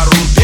орут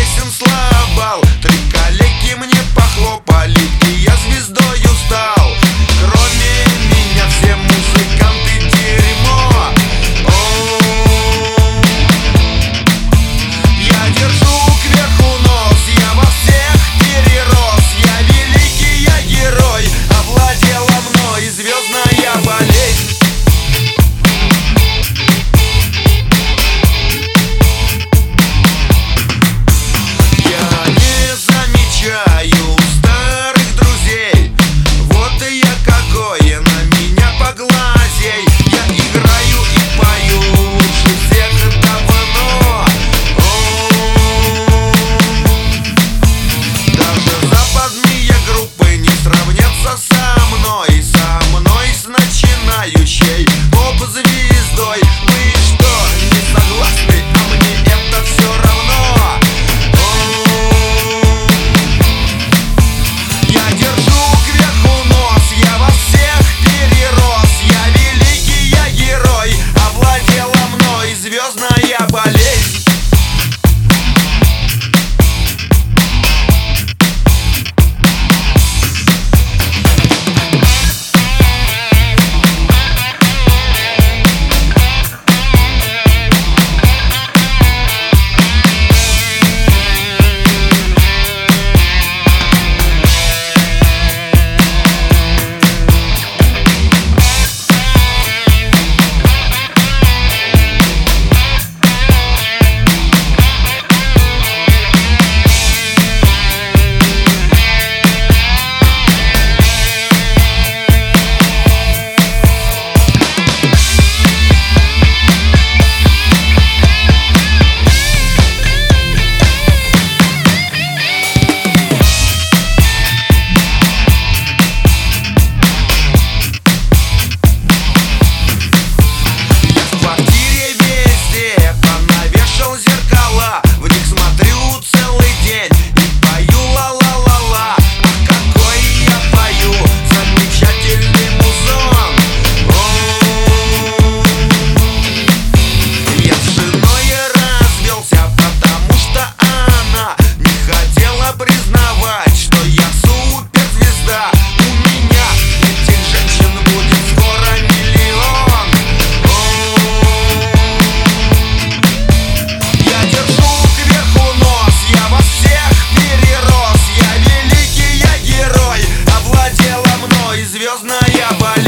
звездная болезнь